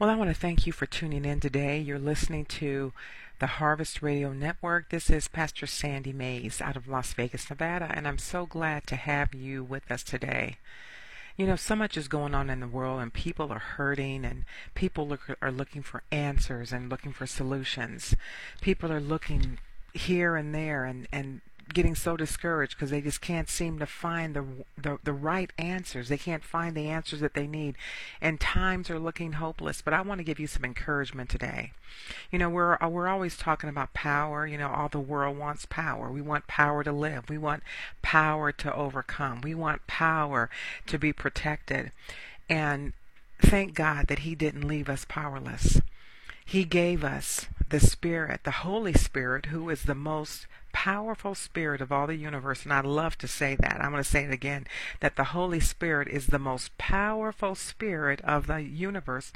Well, I want to thank you for tuning in today. You're listening to the Harvest Radio Network. This is Pastor Sandy Mays out of Las Vegas, Nevada, and I'm so glad to have you with us today. You know, so much is going on in the world, and people are hurting, and people look, are looking for answers and looking for solutions. People are looking here and there, and, and getting so discouraged because they just can't seem to find the, the the right answers. They can't find the answers that they need, and times are looking hopeless. But I want to give you some encouragement today. You know, we're uh, we're always talking about power. You know, all the world wants power. We want power to live. We want power to overcome. We want power to be protected. And thank God that He didn't leave us powerless. He gave us the Spirit, the Holy Spirit, who is the most powerful spirit of all the universe, and I love to say that. I'm going to say it again that the Holy Spirit is the most powerful spirit of the universe.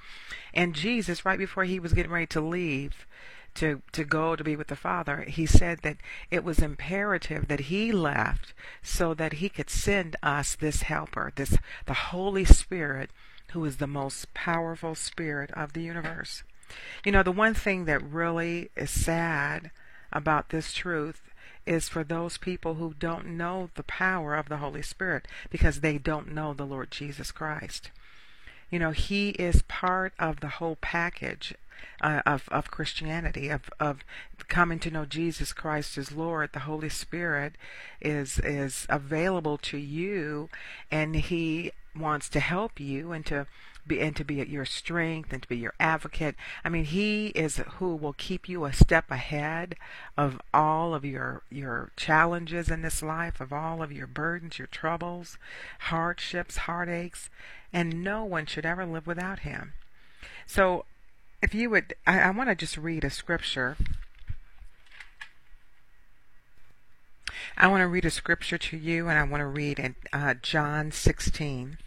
And Jesus, right before he was getting ready to leave, to to go to be with the Father, he said that it was imperative that he left so that he could send us this helper, this the Holy Spirit, who is the most powerful spirit of the universe. You know, the one thing that really is sad about this truth is for those people who don't know the power of the Holy Spirit because they don't know the Lord Jesus Christ. You know, He is part of the whole package uh, of of Christianity, of of coming to know Jesus Christ as Lord. The Holy Spirit is is available to you, and He wants to help you and to be and to be your strength and to be your advocate. I mean, he is who will keep you a step ahead of all of your your challenges in this life, of all of your burdens, your troubles, hardships, heartaches, and no one should ever live without him. So, if you would, I, I want to just read a scripture. I want to read a scripture to you, and I want to read in uh, John 16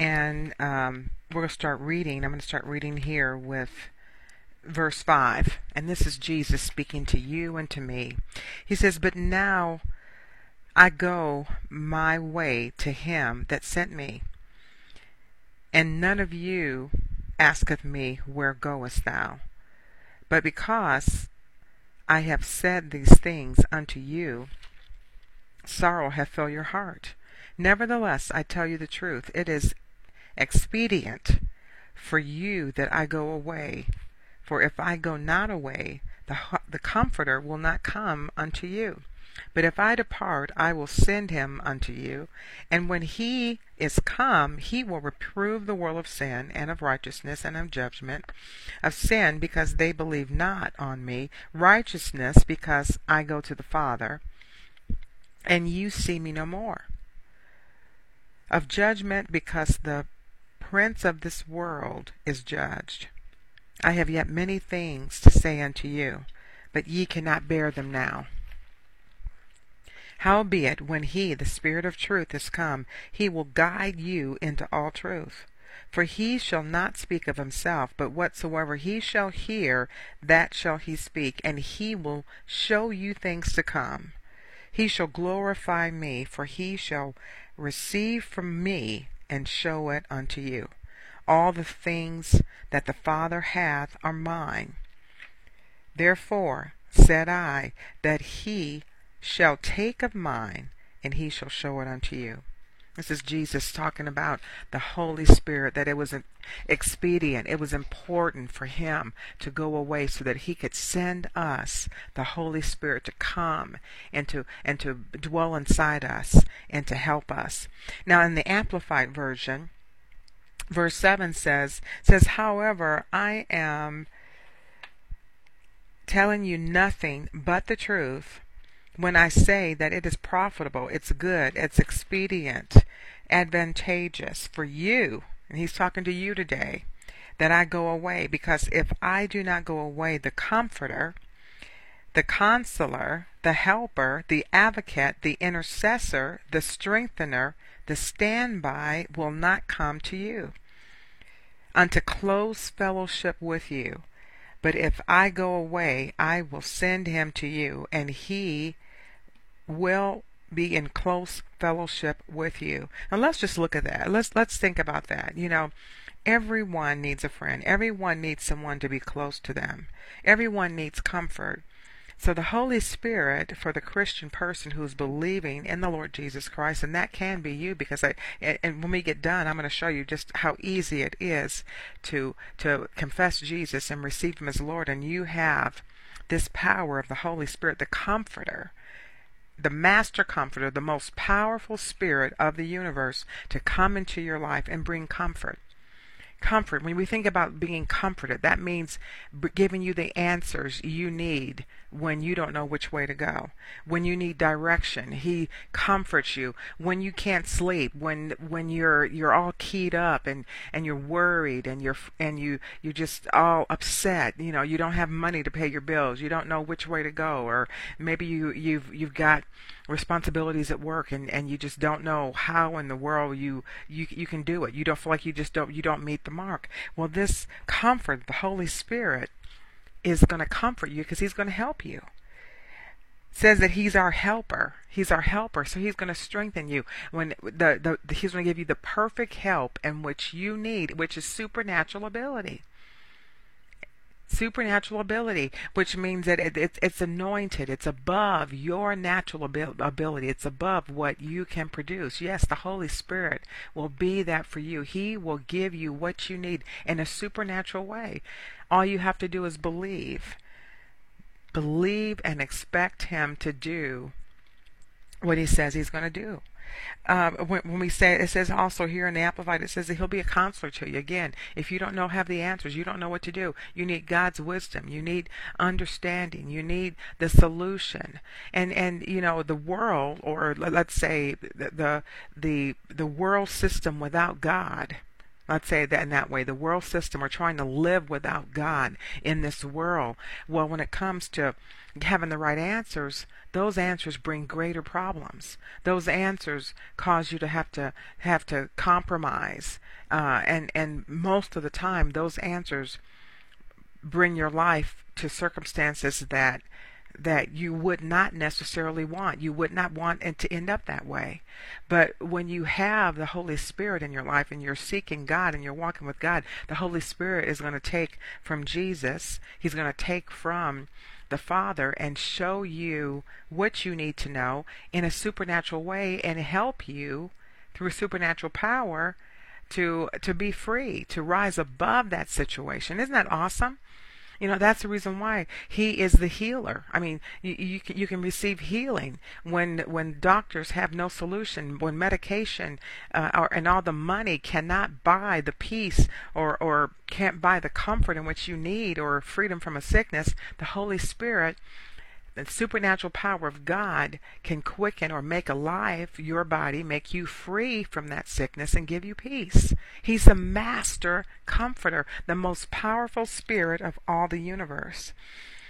and um, we're going to start reading. I'm going to start reading here with verse 5. And this is Jesus speaking to you and to me. He says, But now I go my way to him that sent me. And none of you asketh me, Where goest thou? But because I have said these things unto you, sorrow hath filled your heart. Nevertheless, I tell you the truth, it is expedient for you that I go away. For if I go not away, the, the Comforter will not come unto you. But if I depart, I will send him unto you. And when he is come, he will reprove the world of sin, and of righteousness, and of judgment. Of sin, because they believe not on me. Righteousness, because I go to the Father, and you see me no more. Of judgment, because the prince of this world is judged. I have yet many things to say unto you, but ye cannot bear them now. Howbeit, when he, the Spirit of truth, is come, he will guide you into all truth. For he shall not speak of himself, but whatsoever he shall hear, that shall he speak, and he will show you things to come. He shall glorify me, for he shall receive from me and show it unto you. All the things that the Father hath are mine. Therefore said I that he shall take of mine, and he shall show it unto you. This is Jesus talking about the Holy Spirit, that it was expedient, it was important for him to go away so that he could send us the Holy Spirit to come and to and to dwell inside us and to help us. Now in the Amplified version, verse 7 says says however I am telling you nothing but the truth when I say that it is profitable, it's good, it's expedient, advantageous for you, and he's talking to you today, that I go away, because if I do not go away, the comforter, the consoler, the helper, the advocate, the intercessor, the strengthener, the standby will not come to you unto close fellowship with you. But if I go away, I will send him to you, and he will be in close fellowship with you. And let's just look at that. Let's let's think about that. You know, Everyone needs a friend. Everyone needs someone to be close to them. Everyone needs comfort. So the Holy Spirit for the Christian person who's believing in the Lord Jesus Christ, and that can be you because I and when we get done, I'm going to show you just how easy it is to to confess Jesus and receive him as Lord and you have this power of the Holy Spirit, the comforter the master comforter, the most powerful spirit of the universe to come into your life and bring comfort comfort. When we think about being comforted, that means giving you the answers you need when you don't know which way to go. When you need direction, he comforts you. When you can't sleep, when when you're you're all keyed up and and you're worried and you're and you you're just all upset, you know, you don't have money to pay your bills, you don't know which way to go or maybe you you've you've got responsibilities at work and, and you just don't know how in the world you, you you can do it. You don't feel like you just don't you don't meet the mark. Well, this comfort, the Holy Spirit, is going to comfort you because He's going to help you. Says that He's our helper. He's our helper, so He's going to strengthen you. When the, the He's going to give you the perfect help in which you need, which is supernatural ability supernatural ability, which means that it, it, it's anointed. It's above your natural ability. It's above what you can produce. Yes, the Holy Spirit will be that for you. He will give you what you need in a supernatural way. All you have to do is believe. Believe and expect Him to do what He says He's going to do. Um, when, when, we say it says also here in the Amplified, it says that He'll be a counselor to you. Again, if you don't know, have the answers, you don't know what to do. You need God's wisdom. You need understanding. You need the solution. And and you know the world, or let's say the the the, the world system without God let's say that in that way the world system are trying to live without god in this world well when it comes to having the right answers those answers bring greater problems. Those answers cause you to have to have to compromise, uh, and and most of the time, those answers bring your life to circumstances that that you would not necessarily want. You would not want it to end up that way. But when you have the Holy Spirit in your life and you're seeking God and you're walking with God, the Holy Spirit is going to take from Jesus. He's going to take from the Father and show you what you need to know in a supernatural way and help you through supernatural power to to be free, to rise above that situation. Isn't that awesome? You know, that's the reason why he is the healer. I mean, you, you, can, you can receive healing when when doctors have no solution, when medication uh, or, and all the money cannot buy the peace or, or can't buy the comfort in which you need or freedom from a sickness. The Holy Spirit the supernatural power of God can quicken or make alive your body, make you free from that sickness, and give you peace. He's the master comforter, the most powerful spirit of all the universe.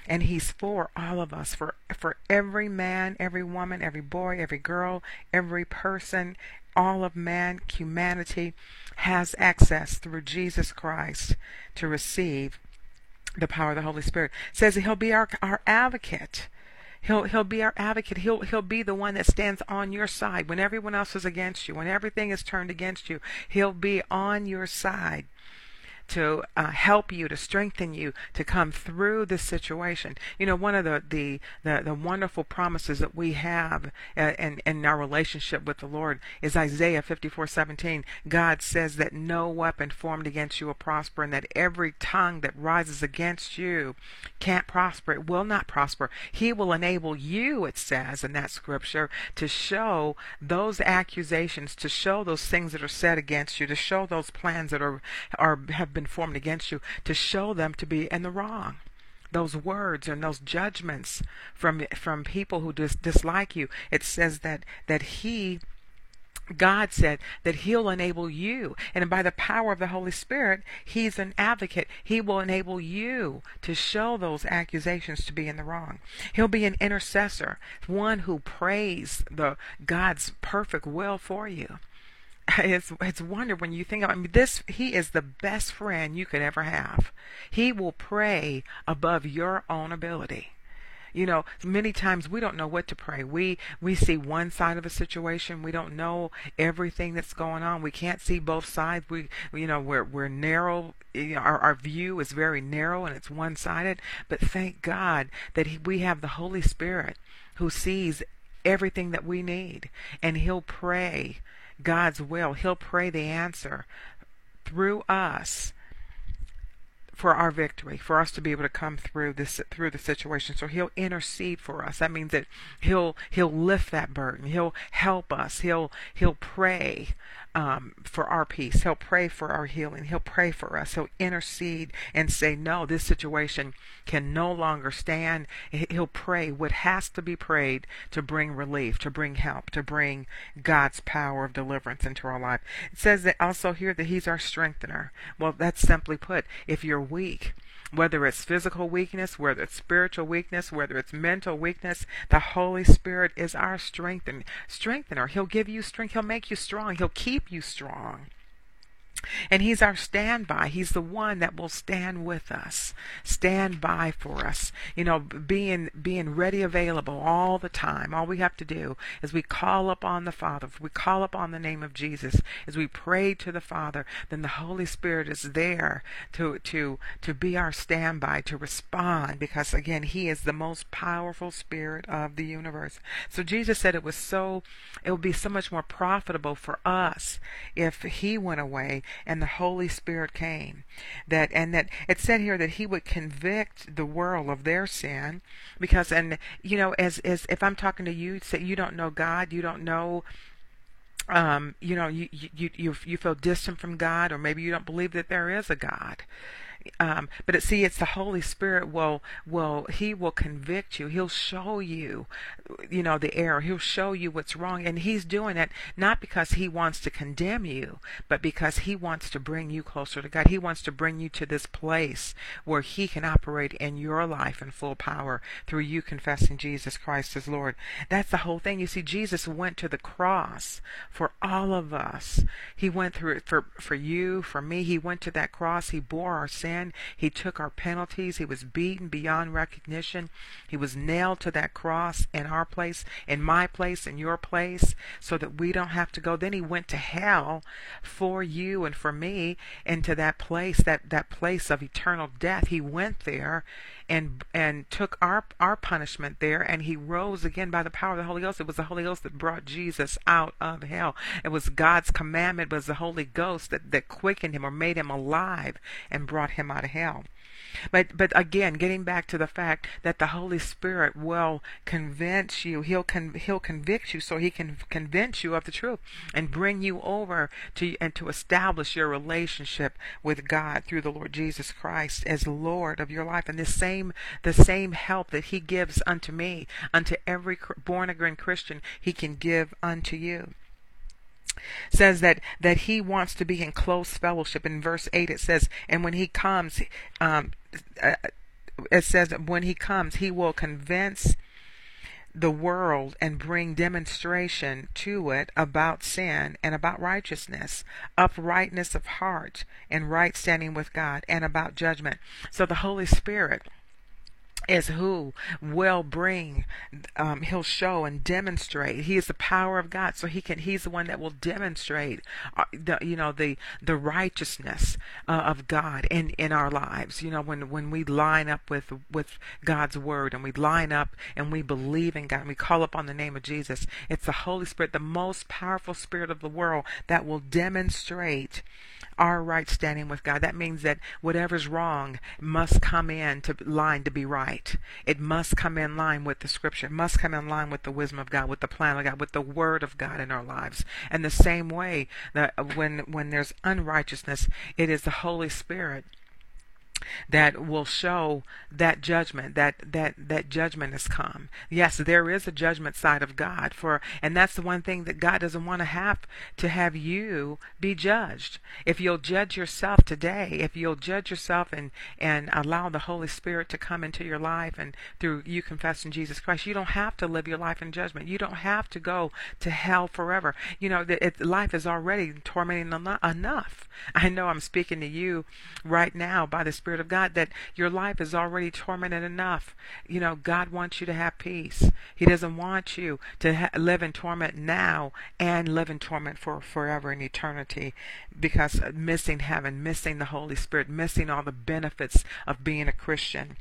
And he's for all of us, for, for every man, every woman, every boy, every girl, every person, all of man, humanity has access through Jesus Christ to receive the power of the Holy Spirit. says he'll be our, our advocate. He'll he'll be our advocate. He'll he'll be the one that stands on your side when everyone else is against you, when everything is turned against you. He'll be on your side to uh, help you, to strengthen you, to come through this situation. You know, one of the the the, the wonderful promises that we have uh, in in our relationship with the Lord is Isaiah 54:17. God says that no weapon formed against you will prosper, and that every tongue that rises against you can't prosper. It will not prosper. He will enable you, it says in that scripture, to show those accusations, to show those things that are said against you, to show those plans that are are have been been formed against you to show them to be in the wrong those words and those judgments from from people who dis- dislike you it says that that he God said that He'll enable you, and by the power of the Holy Spirit, He's an advocate. He will enable you to show those accusations to be in the wrong. He'll be an intercessor, one who prays the God's perfect will for you. it's it's wonder when you think about I mean, this he is the best friend you could ever have. He will pray above your own ability. You know, many times we don't know what to pray. We we see one side of a situation. We don't know everything that's going on. We can't see both sides. We you know we're we're narrow. Our our view is very narrow and it's one sided. But thank God that he, we have the Holy Spirit who sees everything that we need, and He'll pray God's will. He'll pray the answer through us for our victory, for us to be able to come through this through the situation. So he'll intercede for us. That means that he'll he'll lift that burden. He'll help us. He'll he'll pray um, for our peace. He'll pray for our healing. He'll pray for us. He'll intercede and say, no, this situation can no longer stand. He'll pray what has to be prayed to bring relief, to bring help, to bring God's power of deliverance into our life. It says that also here that He's our strengthener. Well, that's simply put, if you're weak, whether it's physical weakness, whether it's spiritual weakness, whether it's mental weakness, the Holy Spirit is our strengthener. Strengthener. He'll give you strength. He'll make you strong. He'll keep you strong. And he's our standby. He's the one that will stand with us, stand by for us. You know, being being ready, available all the time. All we have to do is we call upon the Father. If we call upon the name of Jesus, as we pray to the Father, then the Holy Spirit is there to to to be our standby, to respond, because again, He is the most powerful Spirit of the universe. So Jesus said it was so it would be so much more profitable for us if He went away and the Holy Spirit came. That and that it said here that he would convict the world of their sin because and you know as as if I'm talking to you say you don't know God, you don't know um, you know, you, you you you feel distant from God, or maybe you don't believe that there is a God. Um, but it, see, it's the Holy Spirit will will He will convict you. He'll show you, you know, the error. He'll show you what's wrong, and He's doing it not because He wants to condemn you, but because He wants to bring you closer to God. He wants to bring you to this place where He can operate in your life in full power through you confessing Jesus Christ as Lord. That's the whole thing. You see, Jesus went to the cross for all of us. He went through it for for you, for me. He went to that cross. He bore our sin sin. He took our penalties. He was beaten beyond recognition. He was nailed to that cross in our place, in my place, in your place, so that we don't have to go. Then he went to hell for you and for me into that place, that, that place of eternal death. He went there and and took our our punishment there and he rose again by the power of the Holy Ghost. It was the Holy Ghost that brought Jesus out of hell. It was God's commandment, it was the Holy Ghost that, that quickened him or made him alive and brought him out of hell. But but again, getting back to the fact that the Holy Spirit will convince you, he'll con- he'll convict you, so he can convince you of the truth and bring you over to and to establish your relationship with God through the Lord Jesus Christ as Lord of your life. And the same the same help that He gives unto me, unto every born again Christian, He can give unto you says that that he wants to be in close fellowship. In verse eight, it says, "And when he comes, um, uh, it says that when he comes, he will convince." the world and bring demonstration to it about sin and about righteousness, uprightness of heart and right standing with God, and about judgment. So the Holy Spirit is who will bring um, he'll show and demonstrate. He is the power of god so he can he's the one that will demonstrate uh, the you know the the righteousness uh, of god in in our lives. You know when when we line up with with god's word and we line up and we believe in god and we call upon the name of jesus it's the holy spirit the most powerful spirit of the world that will demonstrate our right standing with God. That means that whatever's wrong must come in to line to be right. It must come in line with the scripture. It must come in line with the wisdom of God, with the plan of God, with the word of God in our lives. And the same way that when when there's unrighteousness, it is the Holy Spirit that will show that judgment that that that judgment has come. Yes there is a judgment side of god for and that's the one thing that god doesn't want to have to have you be judged. If you'll judge yourself today if you'll judge yourself and and allow the holy spirit to come into your life and through you confessing jesus christ you don't have to live your life in judgment. You don't have to go to hell forever. You know it, life is already tormenting enough. I know i'm speaking to you right now by the spirit Spirit of God that your life is already tormented enough. You know, God wants you to have peace. He doesn't want you to ha- live in torment now and live in torment for forever in eternity because missing heaven, missing the Holy Spirit, missing all the benefits of being a Christian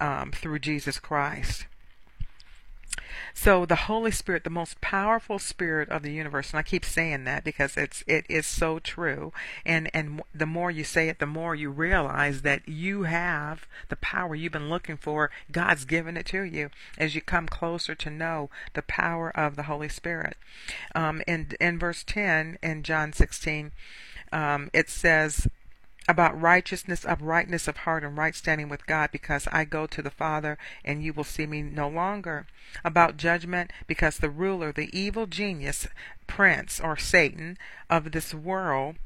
um, through Jesus Christ. So the Holy Spirit, the most powerful spirit of the universe, and I keep saying that because it's it is so true. And and the more you say it, the more you realize that you have the power you've been looking for. God's given it to you as you come closer to know the power of the Holy Spirit. Um, in in verse ten in John sixteen, um, it says about righteousness, uprightness of heart, and right standing with God, because I go to the Father, and you will see me no longer. About judgment, because the ruler, the evil genius, prince, or Satan of this world,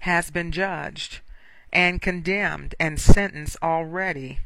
has been judged and condemned and sentenced already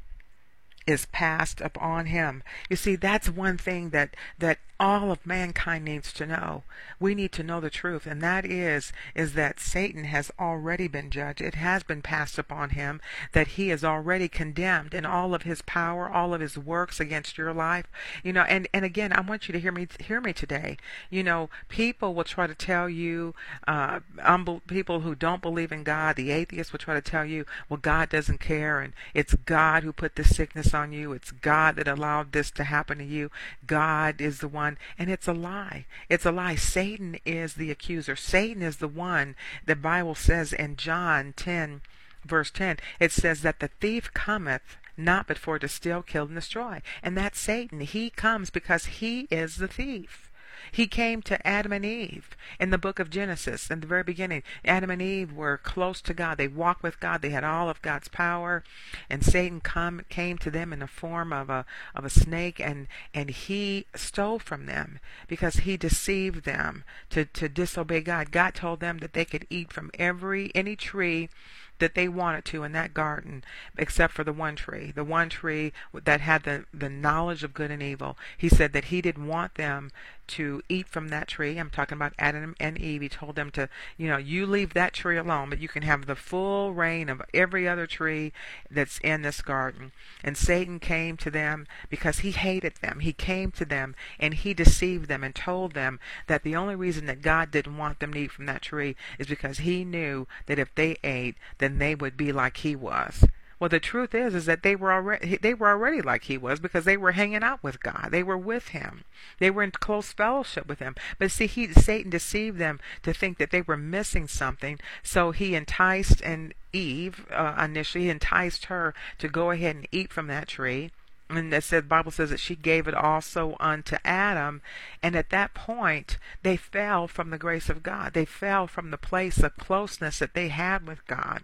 is passed upon him. You see, that's one thing that, that all of mankind needs to know. We need to know the truth, and that is is that Satan has already been judged. It has been passed upon him that he is already condemned in all of his power, all of his works against your life. You know, and and again, I want you to hear me hear me today. You know, people will try to tell you, uh, um, people who don't believe in God, the atheists will try to tell you, well, God doesn't care, and it's God who put this sickness on you. It's God that allowed this to happen to you. God is the one and it's a lie. It's a lie. Satan is the accuser. Satan is the one the Bible says in John 10 verse 10 it says that the thief cometh not but for to steal, kill, and destroy. And that's Satan. He comes because he is the thief. He came to Adam and Eve in the book of Genesis in the very beginning. Adam and Eve were close to God. They walked with God. They had all of God's power. And Satan come, came to them in the form of a of a snake and and he stole from them because he deceived them to, to disobey God. God told them that they could eat from every any tree that they wanted to in that garden, except for the one tree, the one tree that had the, the knowledge of good and evil. He said that he didn't want them to eat from that tree. I'm talking about Adam and Eve. He told them to, you know, you leave that tree alone, but you can have the full reign of every other tree that's in this garden. And Satan came to them because he hated them. He came to them and he deceived them and told them that the only reason that God didn't want them to eat from that tree is because he knew that if they ate, then they would be like he was. Well, the truth is, is that they were already they were already like he was because they were hanging out with God. They were with Him. They were in close fellowship with Him. But see, he Satan deceived them to think that they were missing something. So he enticed and Eve uh, initially enticed her to go ahead and eat from that tree. And it said, the Bible says that she gave it also unto Adam. And at that point, they fell from the grace of God. They fell from the place of closeness that they had with God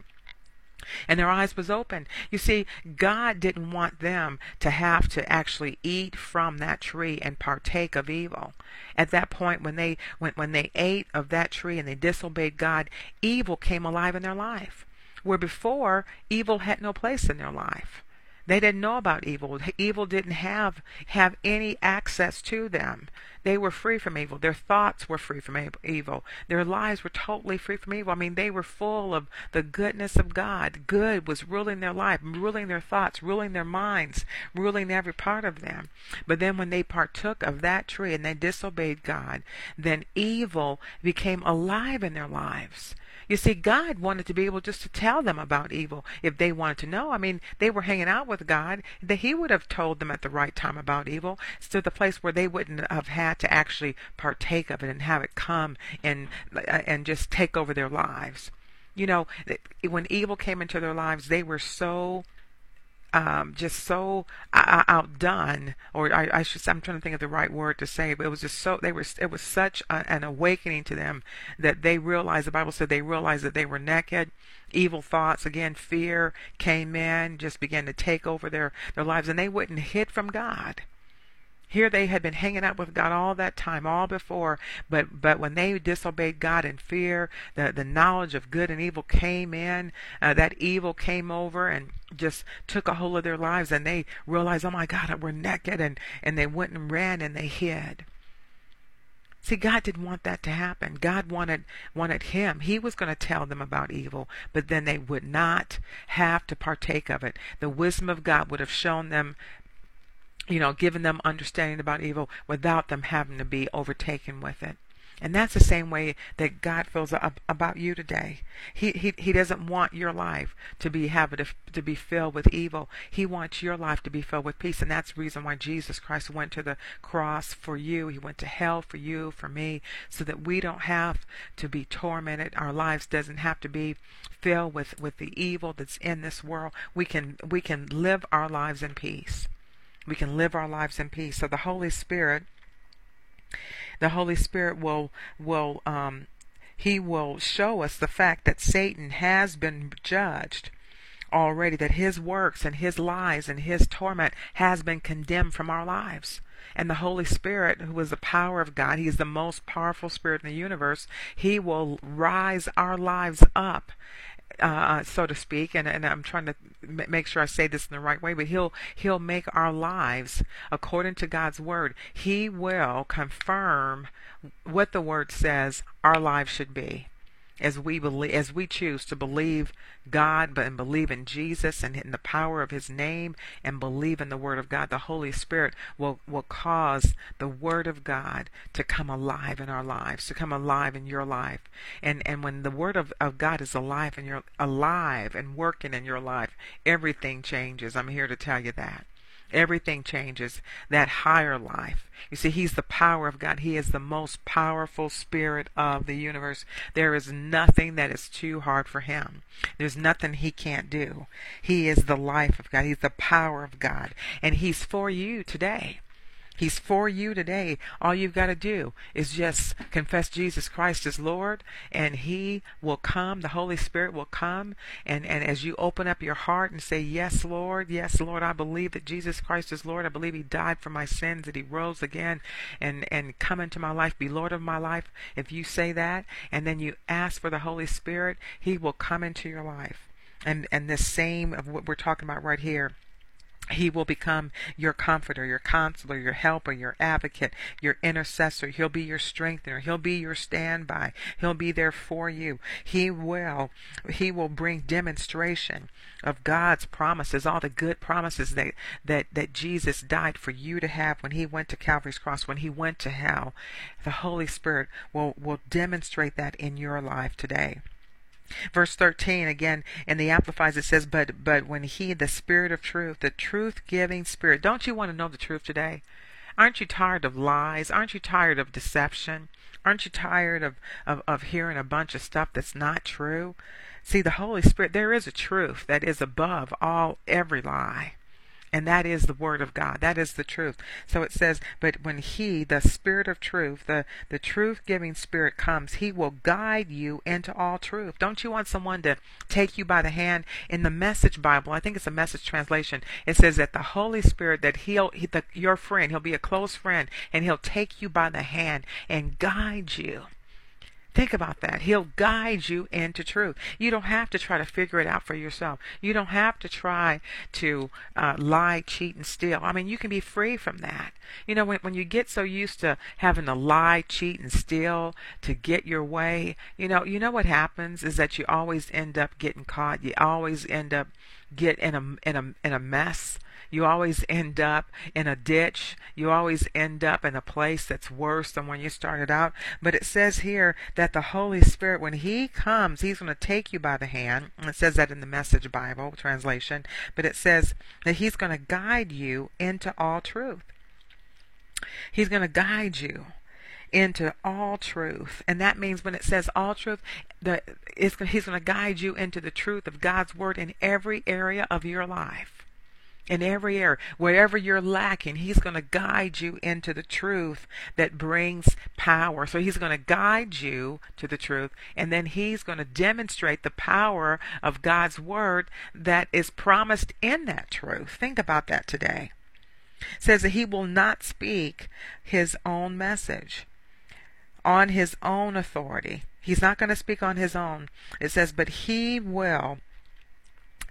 and their eyes was open. You see, God didn't want them to have to actually eat from that tree and partake of evil. At that point when they when, when they ate of that tree and they disobeyed God, evil came alive in their life. Where before evil had no place in their life. They didn't know about evil. Evil didn't have have any access to them. They were free from evil. Their thoughts were free from evil. Their lives were totally free from evil. I mean, they were full of the goodness of God. Good was ruling their life, ruling their thoughts, ruling their minds, ruling every part of them. But then when they partook of that tree and they disobeyed God, then evil became alive in their lives. You see, God wanted to be able just to tell them about evil if they wanted to know. I mean, they were hanging out with God, that He would have told them at the right time about evil, to the place where they wouldn't have had to actually partake of it and have it come and uh, and just take over their lives. You know, when evil came into their lives, they were so um, just so uh, outdone, or I, I should. I'm trying to think of the right word to say, but it was just so they were. It was such a, an awakening to them that they realized. The Bible said they realized that they were naked. Evil thoughts, again, fear came in, just began to take over their their lives, and they wouldn't hid from God. Here they had been hanging out with God all that time, all before, but but when they disobeyed God in fear, the the knowledge of good and evil came in. Uh, that evil came over and just took a hold of their lives, and they realized, oh my God, we're naked, and and they went and ran and they hid. See, God didn't want that to happen. God wanted wanted him. He was going to tell them about evil, but then they would not have to partake of it. The wisdom of God would have shown them you know, giving them understanding about evil without them having to be overtaken with it. And that's the same way that God feels about you today. He, he, he doesn't want your life to be have to, to be filled with evil. He wants your life to be filled with peace. And that's the reason why Jesus Christ went to the cross for you. He went to hell for you, for me, so that we don't have to be tormented. Our lives doesn't have to be filled with, with the evil that's in this world. We can we can live our lives in peace. We can live our lives in peace. So the Holy Spirit the Holy Spirit will will um, he will show us the fact that Satan has been judged already, that his works and his lies and his torment has been condemned from our lives. And the Holy Spirit, who is the power of God, He is the most powerful Spirit in the universe. He will rise our lives up uh, so to speak, and, and I'm trying to make sure I say this in the right way, but he'll he'll make our lives according to God's word. He will confirm what the word says our lives should be as we believe, as we choose to believe God, and believe in Jesus and in the power of His name, and believe in the Word of God, the Holy Spirit will will cause the Word of God to come alive in our lives, to come alive in your life, and and when the Word of, of God is alive and you're alive and working in your life, everything changes. I'm here to tell you that. Everything changes. That higher life. You see, He's the power of God. He is the most powerful spirit of the universe. There is nothing that is too hard for Him. There's nothing He can't do. He is the life of God. He's the power of God. And He's for you today. He's for you today. All you've got to do is just confess Jesus Christ as Lord, and He will come. The Holy Spirit will come. And, and as you open up your heart and say, Yes, Lord, yes, Lord, I believe that Jesus Christ is Lord. I believe He died for my sins, that He rose again, and, and come into my life, be Lord of my life. If you say that, and then you ask for the Holy Spirit, He will come into your life. And, and the same of what we're talking about right here he will become your comforter, your counselor, your helper, your advocate, your intercessor. He'll be your strengthener. He'll be your standby. He'll be there for you. He will, he will bring demonstration of God's promises, all the good promises that, that, that Jesus died for you to have when he went to Calvary's cross, when he went to hell. The Holy Spirit will, will demonstrate that in your life today. Verse 13 again in the Amplified it says, But but when he, the Spirit of truth, the truth giving Spirit, don't you want to know the truth today? Aren't you tired of lies? Aren't you tired of deception? Aren't you tired of, of, of hearing a bunch of stuff that's not true? See, the Holy Spirit, there is a truth that is above all every lie. And that is the word of God. That is the truth. So it says, but when he, the spirit of truth, the, the truth giving spirit comes, he will guide you into all truth. Don't you want someone to take you by the hand? In the message Bible, I think it's a message translation, it says that the Holy Spirit, that he'll, he, the, your friend, he'll be a close friend, and he'll take you by the hand and guide you Think about that. He'll guide you into truth. You don't have to try to figure it out for yourself. You don't have to try to uh, lie, cheat, and steal. I mean, you can be free from that. You know, when, when you get so used to having to lie, cheat, and steal to get your way, you know, you know what happens is that you always end up getting caught. You always end up get in a in a in a mess you always end up in a ditch. You always end up in a place that's worse than when you started out. But it says here that the Holy Spirit, when He comes, He's going to take you by the hand. it says that in the Message Bible translation. But it says that He's going to guide you into all truth. He's going to guide you into all truth. And that means when it says all truth, that he's going to guide you into the truth of God's Word in every area of your life in every area. Wherever you're lacking, He's going to guide you into the truth that brings power. So He's going to guide you to the truth, and then He's going to demonstrate the power of God's Word that is promised in that truth. Think about that today. It says that He will not speak His own message on His own authority. He's not going to speak on His own. It says, but He will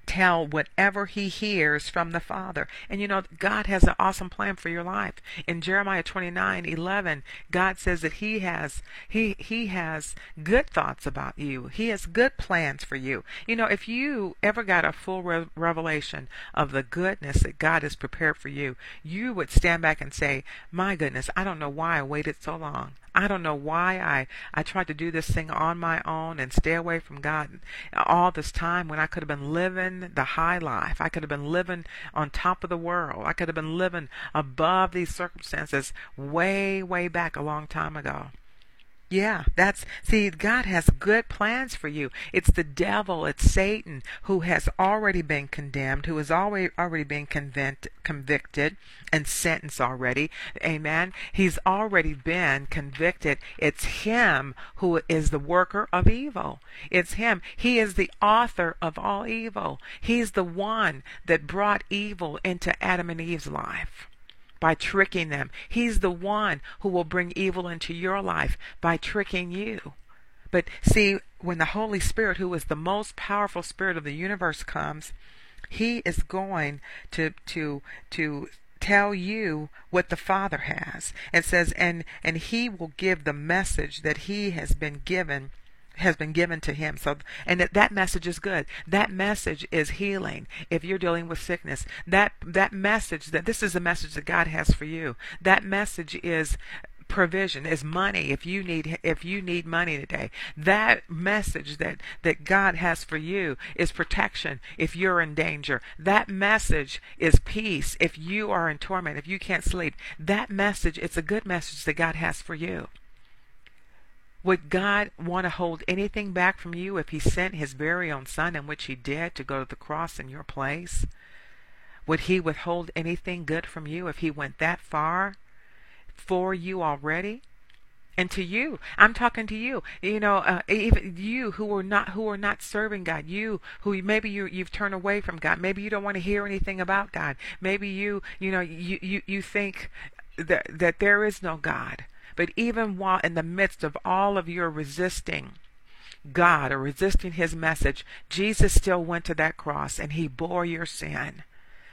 tell whatever he hears from the Father. And you know, God has an awesome plan for your life. In Jeremiah 29 11, God says that he has he he has good thoughts about you. He has good plans for you. You know, if you ever got a full re- revelation of the goodness that God has prepared for you, you would stand back and say, "My goodness, I don't know why I waited so long. I don't know why I, I tried to do this thing on my own and stay away from God all this time when I could have been living the high life. I could have been living on top of the world. I could have been living above these circumstances way, way back a long time ago. Yeah, that's see God has good plans for you. It's the devil, it's Satan who has already been condemned, who has already already been convict, convicted and sentenced already. Amen. He's already been convicted. It's him who is the worker of evil. It's him. He is the author of all evil. He's the one that brought evil into Adam and Eve's life by tricking them. He's the one who will bring evil into your life by tricking you. But see, when the Holy Spirit, who is the most powerful spirit of the universe, comes, he is going to to to tell you what the Father has. It says, and and he will give the message that he has been given has been given to him. So, and that, that message is good. That message is healing. If you're dealing with sickness, that that message that this is the message that God has for you. That message is provision is money if you need if you need money today that message that that God has for you is protection if you're in danger that message is peace if you are in torment if you can't sleep that message it's a good message that God has for you would God want to hold anything back from you if He sent His very own Son, in which He did, to go to the cross in your place? Would He withhold anything good from you if He went that far for you already? and to you i'm talking to you you know uh, even you who are not who are not serving god you who maybe you you've turned away from god maybe you don't want to hear anything about god maybe you you know you you, you think that that there is no god but even while in the midst of all of your resisting God or resisting his message, Jesus still went to that cross and he bore your sin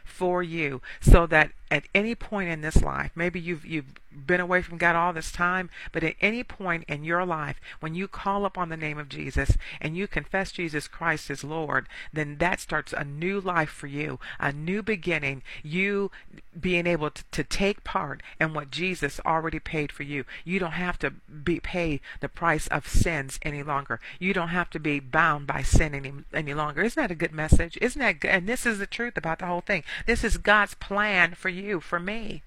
for you so that at any point in this life, maybe you've you've been away from God all this time, but at any point in your life when you call upon the name of Jesus and you confess Jesus Christ as Lord, then that starts a new life for you, a new beginning, you being able to, to take part in what Jesus already paid for you. You don't have to be pay the price of sins any longer. You don't have to be bound by sin any, any longer. Isn't that a good message? Isn't that good? And this is the truth about the whole thing. This is God's plan for you you, for me.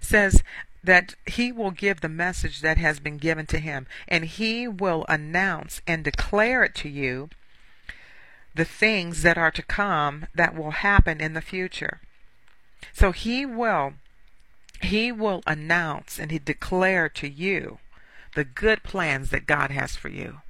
Says that he will give the message that has been given to him, and he will announce and declare it to you the things that are to come that will happen in the future. So he will he will announce and he declare to you the good plans that God has for you.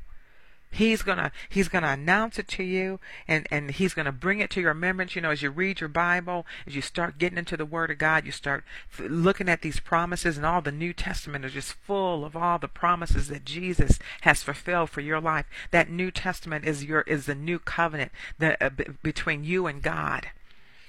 He's gonna he's gonna announce it to you and, and he's gonna bring it to your remembrance. You know, as you read your Bible, as you start getting into the Word of God, you start looking at these promises and all the New Testament is just full of all the promises that Jesus has fulfilled for your life. That New Testament is your is the new covenant that, uh, b- between you and God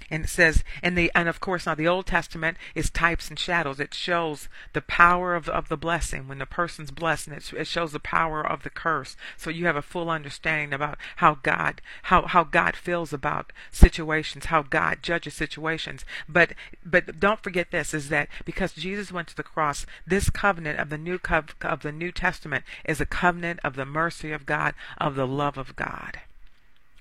and it says and the and of course now the old testament is types and shadows. It shows the power of, of the blessing. When the person's blessed and it, it shows the power of the curse. So you have a full understanding about how god how how god feels about situations how god judges situations. But but don't forget this is that because jesus went to the cross this covenant of the new cov- of the new testament is a covenant of the mercy of god of the love of god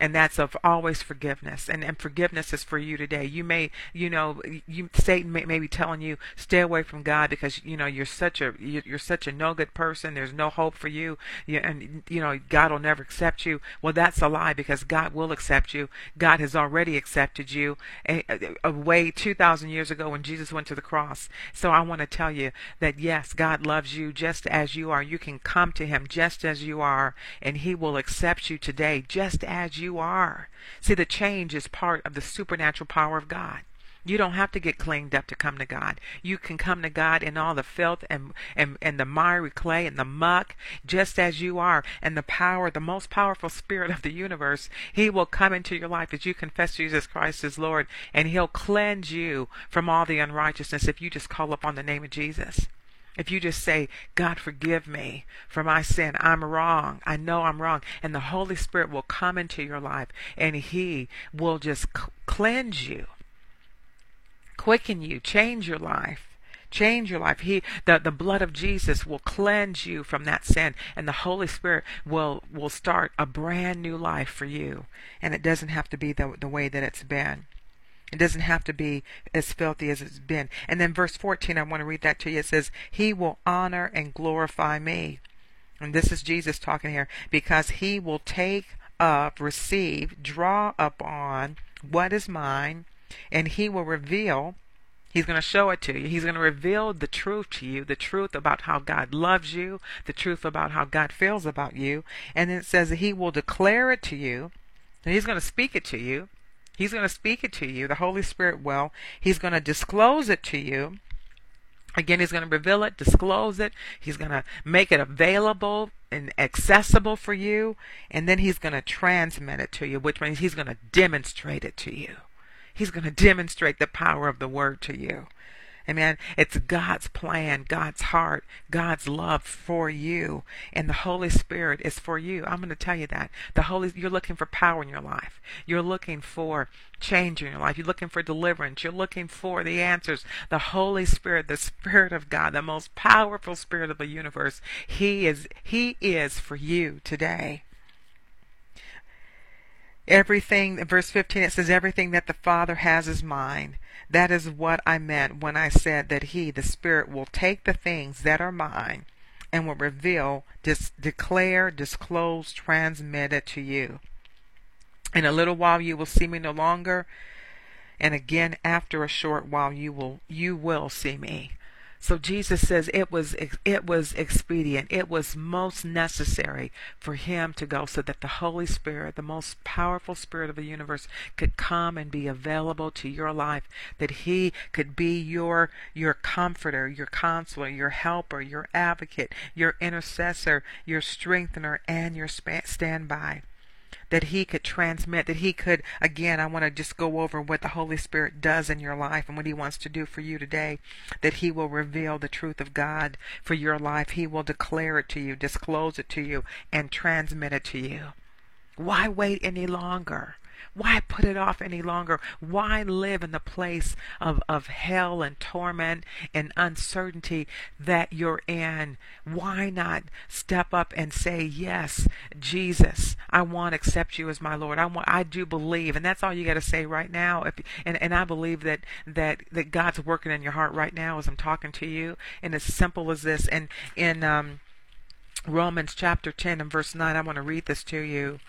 and that's of always forgiveness. And, and forgiveness is for you today. You may you know you satan may, may be telling you stay away from god because you know you're such a you're such a no good person. There's no hope for you, and you know god will never accept you. Well that's a lie because god will accept you. God has already accepted you a, a, way 2000 years ago when jesus went to the cross. So i want to tell you that yes god loves you just as you are. You can come to him just as you are and he will accept you today just as you you are. See, the change is part of the supernatural power of God. You don't have to get cleaned up to come to God. You can come to God in all the filth and, and, and the miry clay and the muck, just as you are. And the power, the most powerful spirit of the universe, He will come into your life as you confess Jesus Christ as Lord, and He'll cleanse you from all the unrighteousness if you just call upon the name of Jesus. If you just say, God, forgive me for my sin. I'm wrong. I know I'm wrong. And the Holy Spirit will come into your life and He will just cleanse you quicken you, change your life. Change your life. He the, the blood of Jesus will cleanse you from that sin and the Holy Spirit will will start a brand new life for you. And it doesn't have to be the the way that it's been. It doesn't have to be as filthy as it's been. And then verse 14, I want to read that to you. It says, He will honor and glorify me. And this is Jesus talking here, because He will take up, receive, draw upon what is mine, and he will reveal He's going to show it to you. He's going to reveal the truth to you, the truth about how God loves you, the truth about how God feels about you. And then it says that He will declare it to you. And He's going to speak it to you. He's going to speak it to you. The Holy Spirit will. He's going to disclose it to you. Again, He's going to reveal it, disclose it. He's going to make it available and accessible for you. And then He's going to transmit it to you, which means He's going to demonstrate it to you. He's going to demonstrate the power of the word to you. Amen. It's God's plan, God's heart, God's love for you, and the Holy Spirit is for you. I'm going to tell you that. The Holy you're looking for power in your life. You're looking for change in your life. You're looking for deliverance. You're looking for the answers. The Holy Spirit, the Spirit of God, the most powerful spirit of the universe, he is he is for you today. Everything, verse 15, it says, Everything that the Father has is mine. That is what I meant when I said that He, the Spirit, will take the things that are mine and will reveal, dis- declare, disclose, transmit it to you. In a little while you will see me no longer, and again after a short while you will you will see me. So Jesus says it was it was expedient. It was most necessary for him to go so that the Holy Spirit, the most powerful spirit of the universe could come and be available to your life, that he could be your your comforter, your counselor, your helper, your advocate, your intercessor, your strengthener and your standby that he could transmit, that he could, again, I want to just go over what the Holy Spirit does in your life and what he wants to do for you today, that he will reveal the truth of God for your life. He will declare it to you, disclose it to you, and transmit it to you. Why wait any longer? Why put it off any longer? Why live in the place of, of hell and torment and uncertainty that you're in? Why not step up and say, Yes, Jesus, I want to accept you as my Lord. I want I do believe, and that's all you gotta say right now. If, and, and I believe that, that that God's working in your heart right now as I'm talking to you. And as simple as this. And in um Romans chapter 10 and verse 9, I want to read this to you.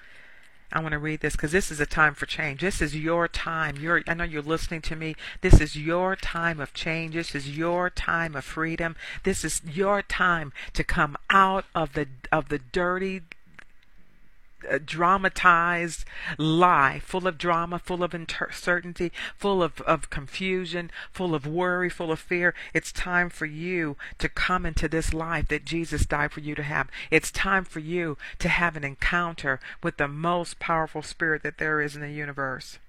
I want to read this because this is a time for change. This is your time. You're, I know you're listening to me. This is your time of change. This is your time of freedom. This is your time to come out of the of the dirty dramatized lie, full of drama, full of uncertainty, full of, of confusion, full of worry, full of fear. It's time for you to come into this life that Jesus died for you to have. It's time for you to have an encounter with the most powerful spirit that there is in the universe.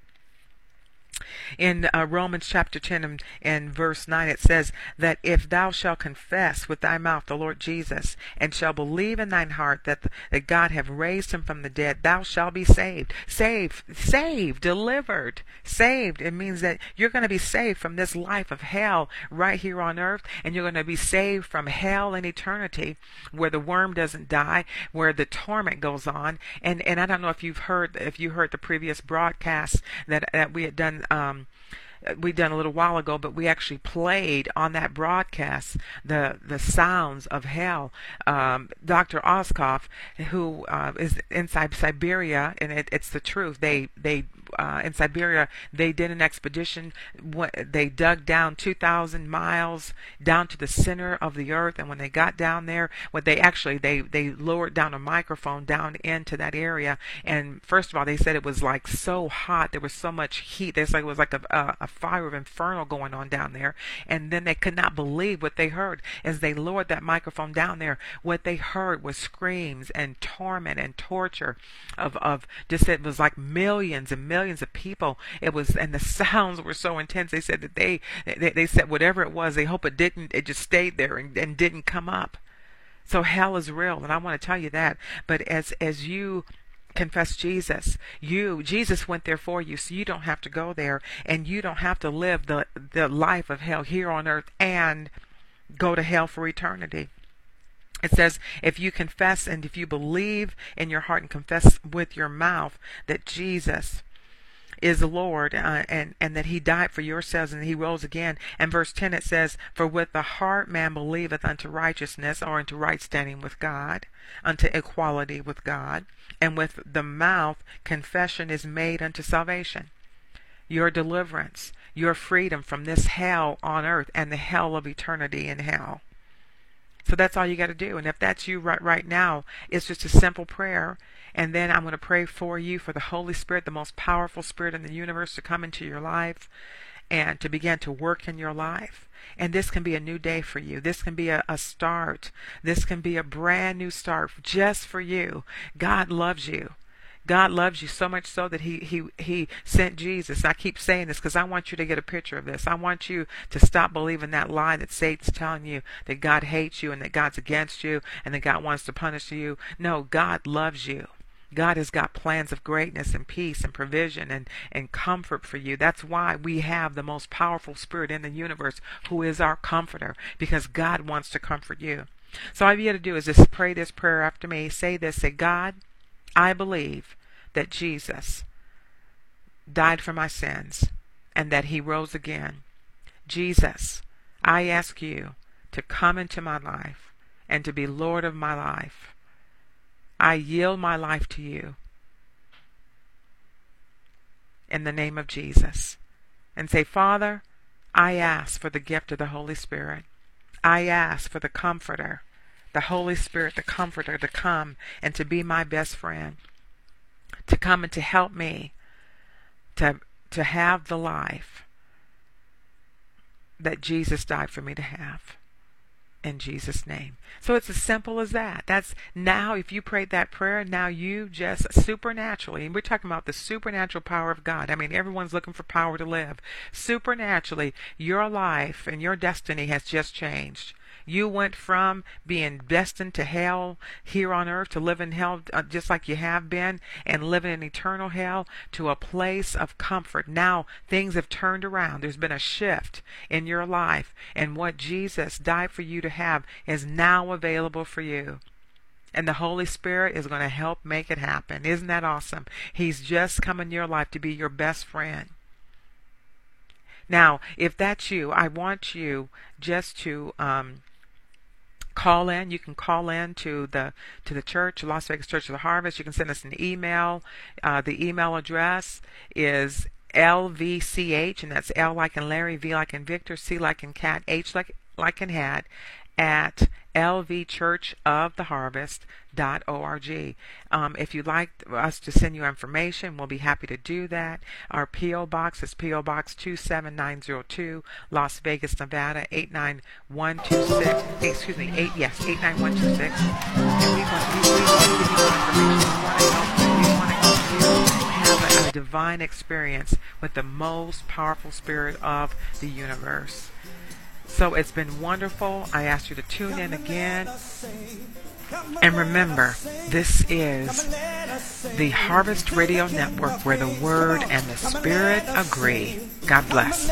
In uh, Romans chapter 10 and, and, verse 9, it says that if thou shalt confess with thy mouth the Lord Jesus, and shall believe in thine heart that, that God have raised him from the dead, thou shalt be saved. Saved, saved, delivered, saved. It means that you're going to be saved from this life of hell right here on earth, and you're going to be saved from hell in eternity, where the worm doesn't die, where the torment goes on. And, and I don't know if you've heard, if you heard the previous broadcast that, that we had done um, we've done a little while ago, but we actually played on that broadcast the the sounds of hell. Um, Dr. Oskov, who uh, is inside Siberia, and it, it's the truth. They they uh, in Siberia, they did an expedition. They dug down 2,000 miles down to the center of the earth, and when they got down there, what they actually they they lowered down a microphone down into that area, and first of all, they said it was like so hot. There was so much heat. They said it was like a, a, a fire of inferno going on down there, and then they could not believe what they heard as they lowered that microphone down there. What they heard was screams and torment and torture of of just it was like millions and millions of people. It was and the sounds were so intense. They said that they they, they said whatever it was, they hope it didn't it just stayed there and, and didn't come up. So hell is real, and I want to tell you that. But as as you confess Jesus. You Jesus went there for you so you don't have to go there and you don't have to live the the life of hell here on earth and go to hell for eternity. It says, if you confess and if you believe in your heart and confess with your mouth that Jesus is the Lord uh, and, and that he died for your sins and he rose again. And verse 10 it says, For with the heart man believeth unto righteousness or unto right standing with God, unto equality with God, and with the mouth confession is made unto salvation. Your deliverance, your freedom from this hell on earth and the hell of eternity in hell. So that's all you got to do. And if that's you right right now, it's just a simple prayer. And then I'm going to pray for you for the Holy Spirit, the most powerful spirit in the universe, to come into your life and to begin to work in your life. And this can be a new day for you. This can be a, a start. This can be a brand new start just for you. God loves you. God loves you so much so that he he he sent Jesus. I keep saying this because I want you to get a picture of this. I want you to stop believing that lie that Satan's telling you that God hates you and that God's against you and that God wants to punish you. No, God loves you. God has got plans of greatness and peace and provision and, and comfort for you. That's why we have the most powerful spirit in the universe who is our comforter because God wants to comfort you. So all you got to do is just pray this prayer after me. Say this, say, God, I believe that Jesus died for my sins and that he rose again. Jesus, I ask you to come into my life and to be Lord of my life. I yield my life to you in the name of Jesus. And say, Father, I ask for the gift of the Holy Spirit. I ask for the Comforter, the Holy Spirit, the Comforter, to come and to be my best friend to come and to help me to to have the life that Jesus died for me to have in Jesus name. So it's as simple as that. That's now if you prayed that prayer, now you just supernaturally, and we're talking about the supernatural power of God. I mean, everyone's looking for power to live. Supernaturally, your life and your destiny has just changed. You went from being destined to hell here on earth to live in hell uh, just like you have been and living in eternal hell to a place of comfort. Now things have turned around. There's been a shift in your life, and what Jesus died for you to have is now available for you. And the Holy Spirit is going to help make it happen. Isn't that awesome? He's just come in your life to be your best friend. Now, if that's you, I want you just to um, call in. You can call in to the to the church, Las Vegas Church of the Harvest. You can send us an email. Uh, the email address is LVCH, and that's L like in Larry, V like in Victor, C like in cat, H like like in hat, at lvchurchoftheharvest.org. Um, if you'd like us to send you information, we'll be happy to do that. Our P.O. Box is P.O. Box 27902, Las Vegas, Nevada 89126. Excuse me, 8, yes, 89126. And we want, we, want to give you help you. Want to have a, a divine experience with the most powerful spirit of the universe. So it's been wonderful. I ask you to tune in again. And remember, this is the Harvest Radio Network where the Word and the Spirit agree. God bless.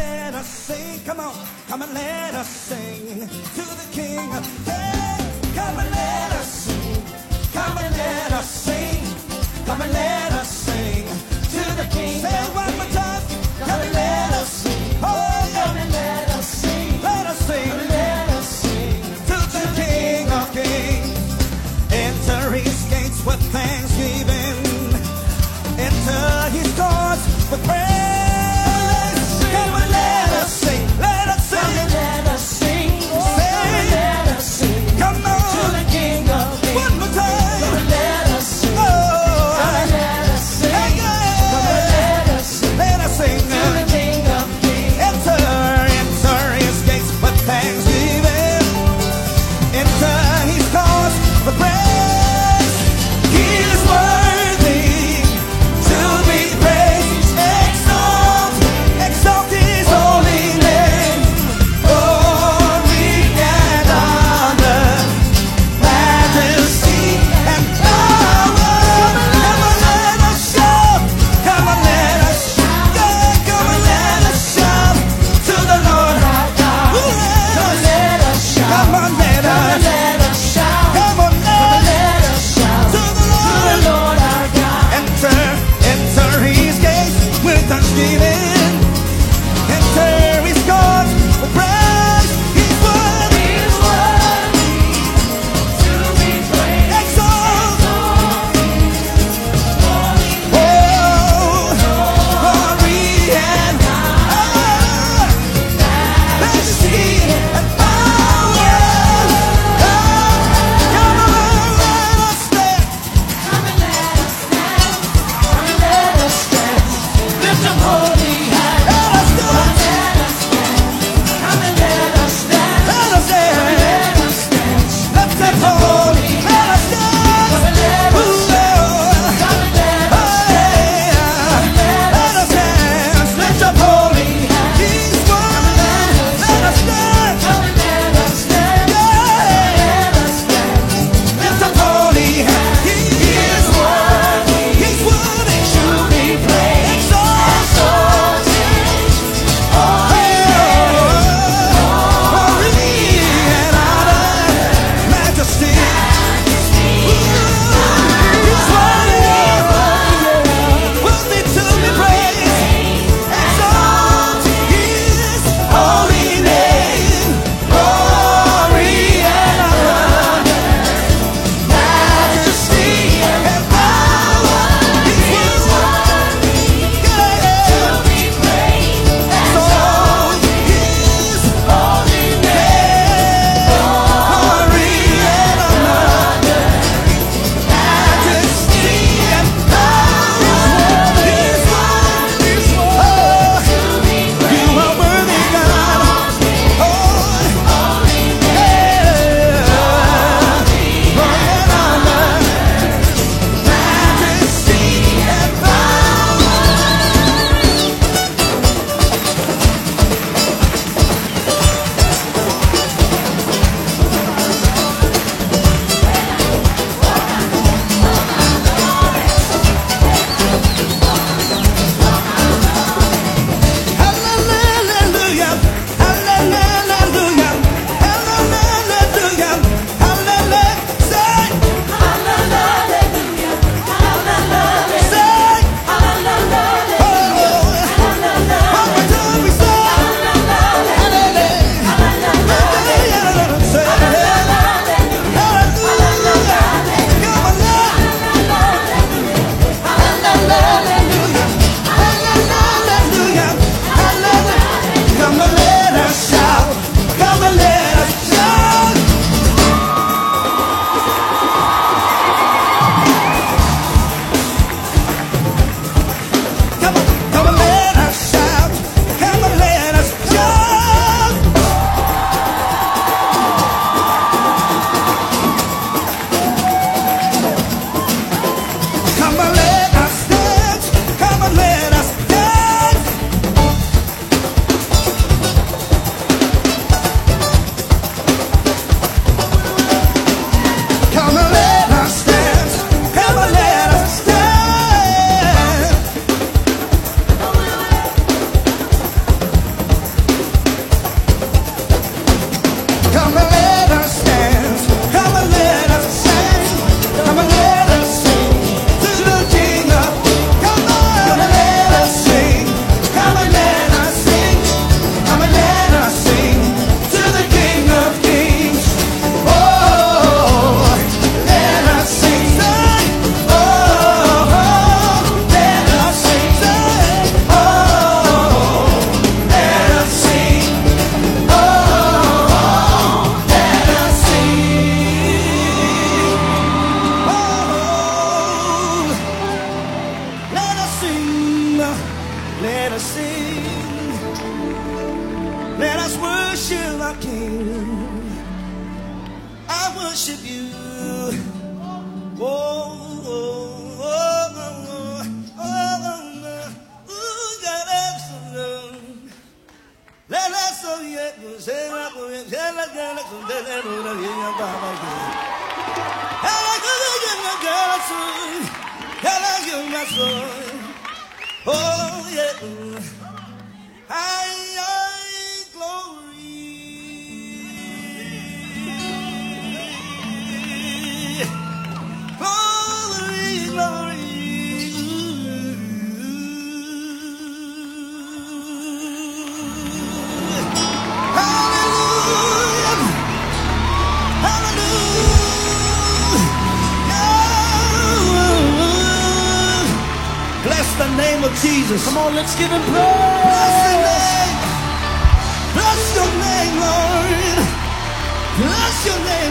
Come and let us sing to the King. Come and let us with prayer.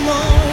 more.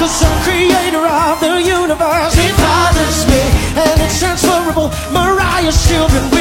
Cause I'm creator of the universe. He fathers me, and it's transferable. Mariah's children.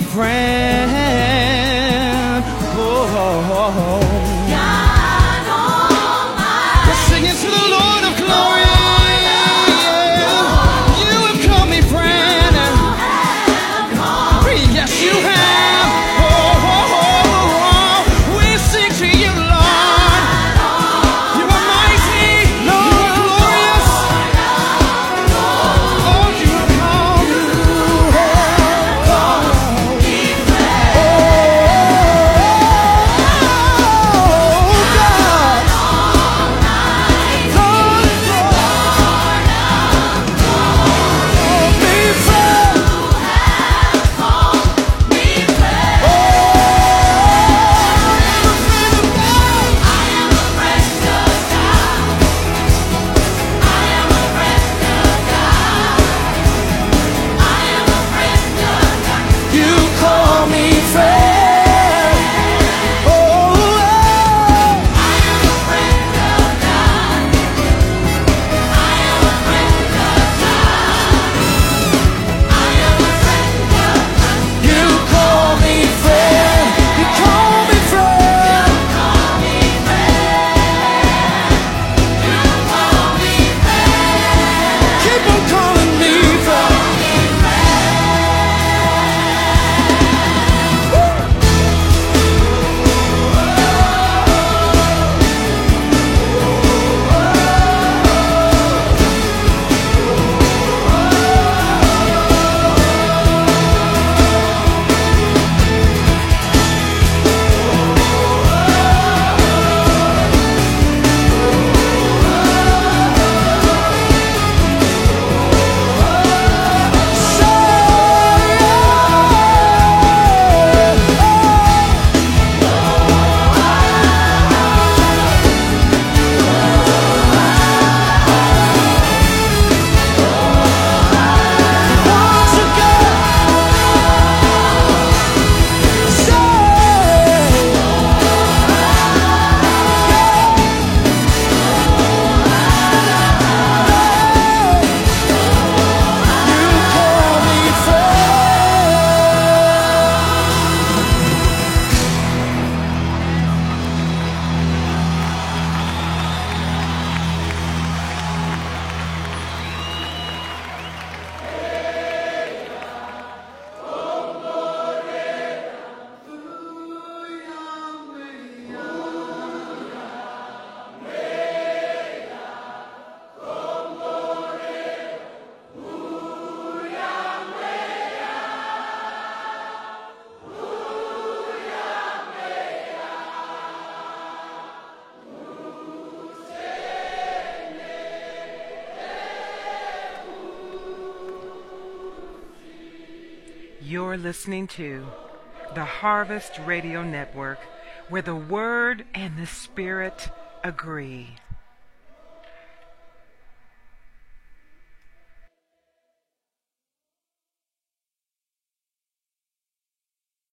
friends. listening to the Harvest Radio Network, where the Word and the Spirit agree.